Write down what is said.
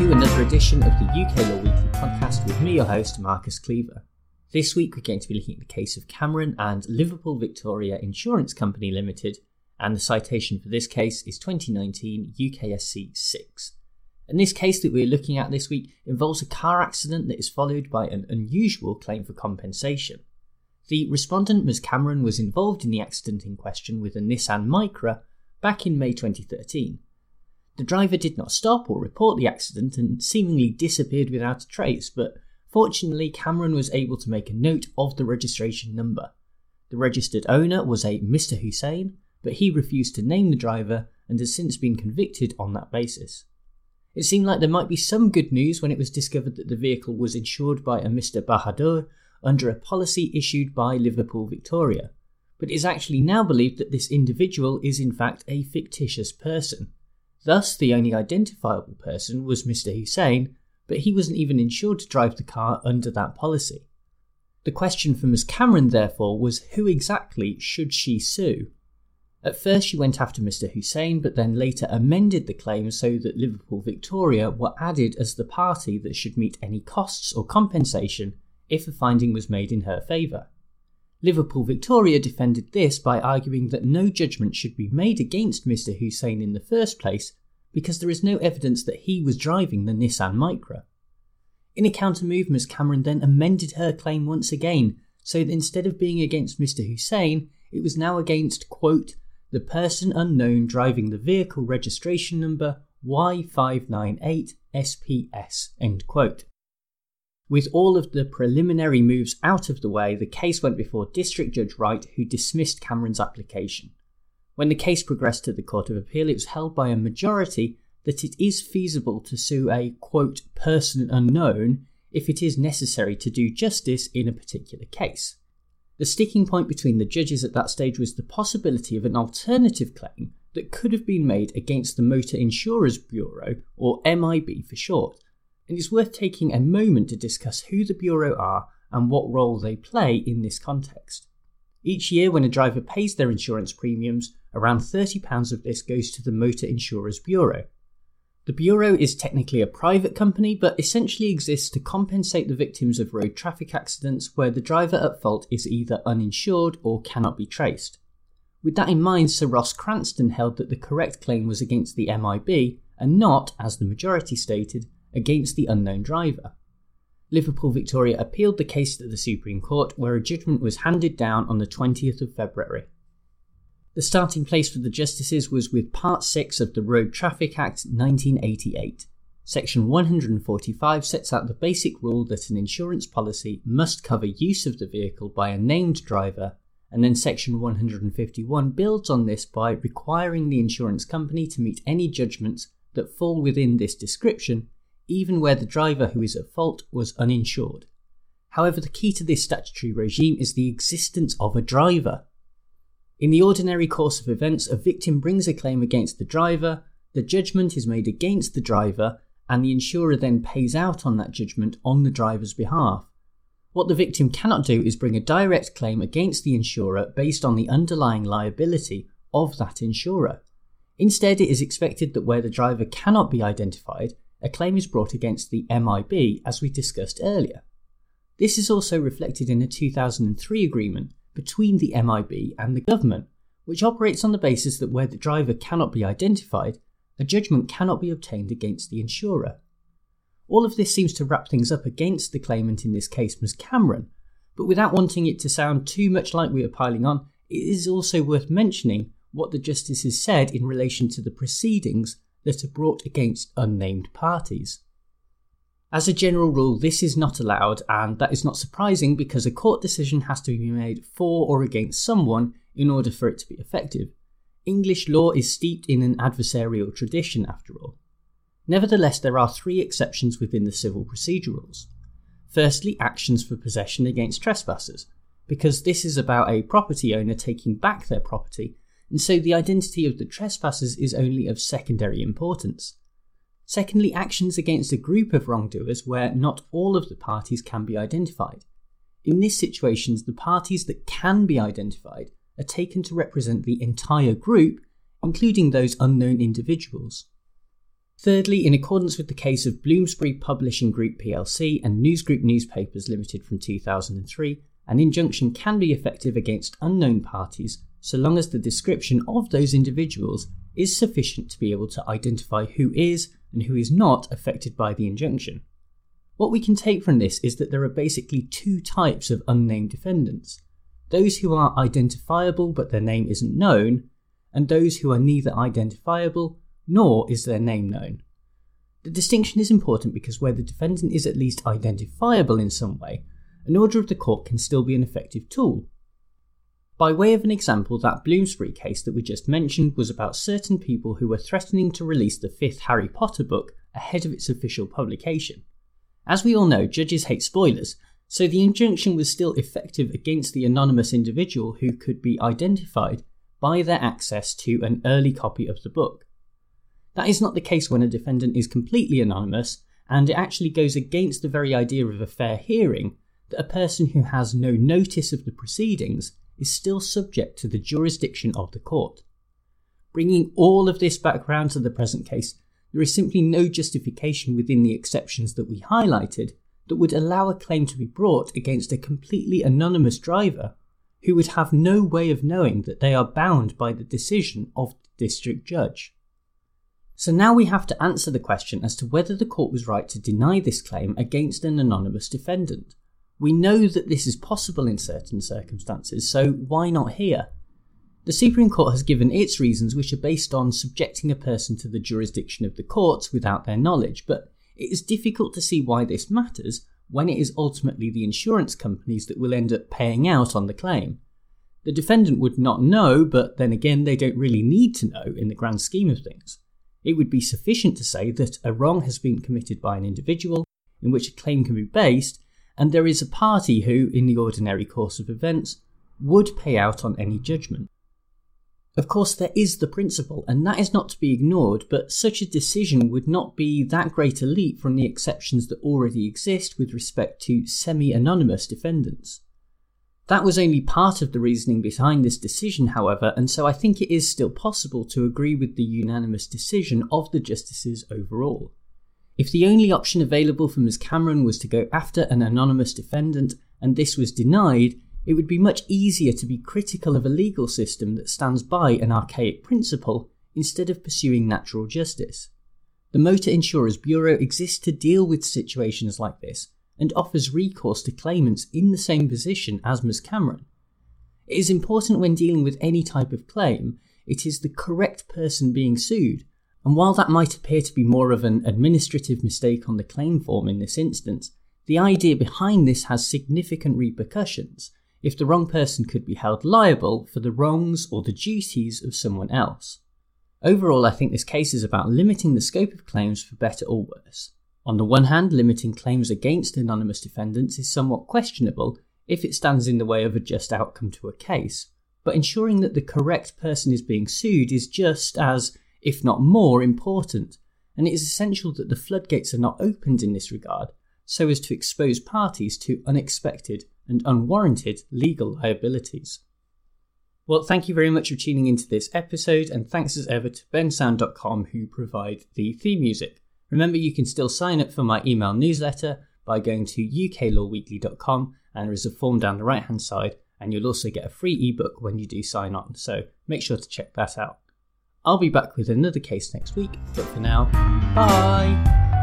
another edition of the UK Law Weekly podcast with me, your host, Marcus Cleaver. This week we're going to be looking at the case of Cameron and Liverpool Victoria Insurance Company Limited, and the citation for this case is 2019 UKSC 6. And this case that we're looking at this week involves a car accident that is followed by an unusual claim for compensation. The respondent, Ms. Cameron, was involved in the accident in question with a Nissan Micra back in May 2013. The driver did not stop or report the accident and seemingly disappeared without a trace, but fortunately, Cameron was able to make a note of the registration number. The registered owner was a Mr. Hussein, but he refused to name the driver and has since been convicted on that basis. It seemed like there might be some good news when it was discovered that the vehicle was insured by a Mr. Bahadur under a policy issued by Liverpool Victoria, but it is actually now believed that this individual is in fact a fictitious person. Thus, the only identifiable person was Mr. Hussein, but he wasn't even insured to drive the car under that policy. The question for Ms. Cameron, therefore, was who exactly should she sue? At first, she went after Mr. Hussein, but then later amended the claim so that Liverpool Victoria were added as the party that should meet any costs or compensation if a finding was made in her favour. Liverpool Victoria defended this by arguing that no judgment should be made against Mr. Hussein in the first place because there is no evidence that he was driving the Nissan Micra. In a counter-move, Ms. Cameron then amended her claim once again, so that instead of being against Mr. Hussein, it was now against, quote, the person unknown driving the vehicle registration number Y598SPS, end quote. With all of the preliminary moves out of the way, the case went before District Judge Wright, who dismissed Cameron's application. When the case progressed to the Court of Appeal, it was held by a majority that it is feasible to sue a quote person unknown if it is necessary to do justice in a particular case. The sticking point between the judges at that stage was the possibility of an alternative claim that could have been made against the Motor Insurers Bureau, or MIB for short, and it's worth taking a moment to discuss who the Bureau are and what role they play in this context. Each year, when a driver pays their insurance premiums, around £30 of this goes to the Motor Insurers Bureau. The Bureau is technically a private company, but essentially exists to compensate the victims of road traffic accidents where the driver at fault is either uninsured or cannot be traced. With that in mind, Sir Ross Cranston held that the correct claim was against the MIB and not, as the majority stated, against the unknown driver. Liverpool Victoria appealed the case to the Supreme Court, where a judgment was handed down on the 20th of February. The starting place for the justices was with Part 6 of the Road Traffic Act 1988. Section 145 sets out the basic rule that an insurance policy must cover use of the vehicle by a named driver, and then Section 151 builds on this by requiring the insurance company to meet any judgments that fall within this description even where the driver who is at fault was uninsured. However, the key to this statutory regime is the existence of a driver. In the ordinary course of events, a victim brings a claim against the driver, the judgment is made against the driver, and the insurer then pays out on that judgment on the driver's behalf. What the victim cannot do is bring a direct claim against the insurer based on the underlying liability of that insurer. Instead, it is expected that where the driver cannot be identified, a claim is brought against the MIB, as we discussed earlier. This is also reflected in a 2003 agreement between the MIB and the government, which operates on the basis that where the driver cannot be identified, a judgment cannot be obtained against the insurer. All of this seems to wrap things up against the claimant in this case, Ms. Cameron, but without wanting it to sound too much like we are piling on, it is also worth mentioning what the justices said in relation to the proceedings that are brought against unnamed parties. As a general rule, this is not allowed, and that is not surprising because a court decision has to be made for or against someone in order for it to be effective. English law is steeped in an adversarial tradition, after all. Nevertheless, there are three exceptions within the civil procedure rules. Firstly, actions for possession against trespassers, because this is about a property owner taking back their property and so the identity of the trespassers is only of secondary importance. Secondly, actions against a group of wrongdoers where not all of the parties can be identified. In this situation, the parties that can be identified are taken to represent the entire group, including those unknown individuals. Thirdly, in accordance with the case of Bloomsbury Publishing Group plc and News Group Newspapers Limited from 2003, an injunction can be effective against unknown parties so long as the description of those individuals is sufficient to be able to identify who is and who is not affected by the injunction. What we can take from this is that there are basically two types of unnamed defendants those who are identifiable but their name isn't known, and those who are neither identifiable nor is their name known. The distinction is important because where the defendant is at least identifiable in some way, an order of the court can still be an effective tool. By way of an example, that Bloomsbury case that we just mentioned was about certain people who were threatening to release the fifth Harry Potter book ahead of its official publication. As we all know, judges hate spoilers, so the injunction was still effective against the anonymous individual who could be identified by their access to an early copy of the book. That is not the case when a defendant is completely anonymous, and it actually goes against the very idea of a fair hearing that a person who has no notice of the proceedings is still subject to the jurisdiction of the court. Bringing all of this back round to the present case, there is simply no justification within the exceptions that we highlighted that would allow a claim to be brought against a completely anonymous driver who would have no way of knowing that they are bound by the decision of the district judge. So now we have to answer the question as to whether the court was right to deny this claim against an anonymous defendant. We know that this is possible in certain circumstances, so why not here? The Supreme Court has given its reasons, which are based on subjecting a person to the jurisdiction of the courts without their knowledge, but it is difficult to see why this matters when it is ultimately the insurance companies that will end up paying out on the claim. The defendant would not know, but then again, they don't really need to know in the grand scheme of things. It would be sufficient to say that a wrong has been committed by an individual in which a claim can be based, and there is a party who, in the ordinary course of events, would pay out on any judgment. Of course, there is the principle, and that is not to be ignored, but such a decision would not be that great a leap from the exceptions that already exist with respect to semi anonymous defendants. That was only part of the reasoning behind this decision, however, and so I think it is still possible to agree with the unanimous decision of the justices overall. If the only option available for Ms. Cameron was to go after an anonymous defendant and this was denied, it would be much easier to be critical of a legal system that stands by an archaic principle instead of pursuing natural justice. The Motor Insurers Bureau exists to deal with situations like this and offers recourse to claimants in the same position as Ms. Cameron. It is important when dealing with any type of claim, it is the correct person being sued, and while that might appear to be more of an administrative mistake on the claim form in this instance, the idea behind this has significant repercussions if the wrong person could be held liable for the wrongs or the duties of someone else. Overall, I think this case is about limiting the scope of claims for better or worse. On the one hand, limiting claims against anonymous defendants is somewhat questionable if it stands in the way of a just outcome to a case, but ensuring that the correct person is being sued is just as, if not more, important, and it is essential that the floodgates are not opened in this regard so as to expose parties to unexpected and unwarranted legal liabilities. Well, thank you very much for tuning into this episode, and thanks as ever to bensound.com who provide the theme music. Remember, you can still sign up for my email newsletter by going to uklawweekly.com, and there is a form down the right hand side, and you'll also get a free ebook when you do sign on, so make sure to check that out. I'll be back with another case next week, but for now, bye!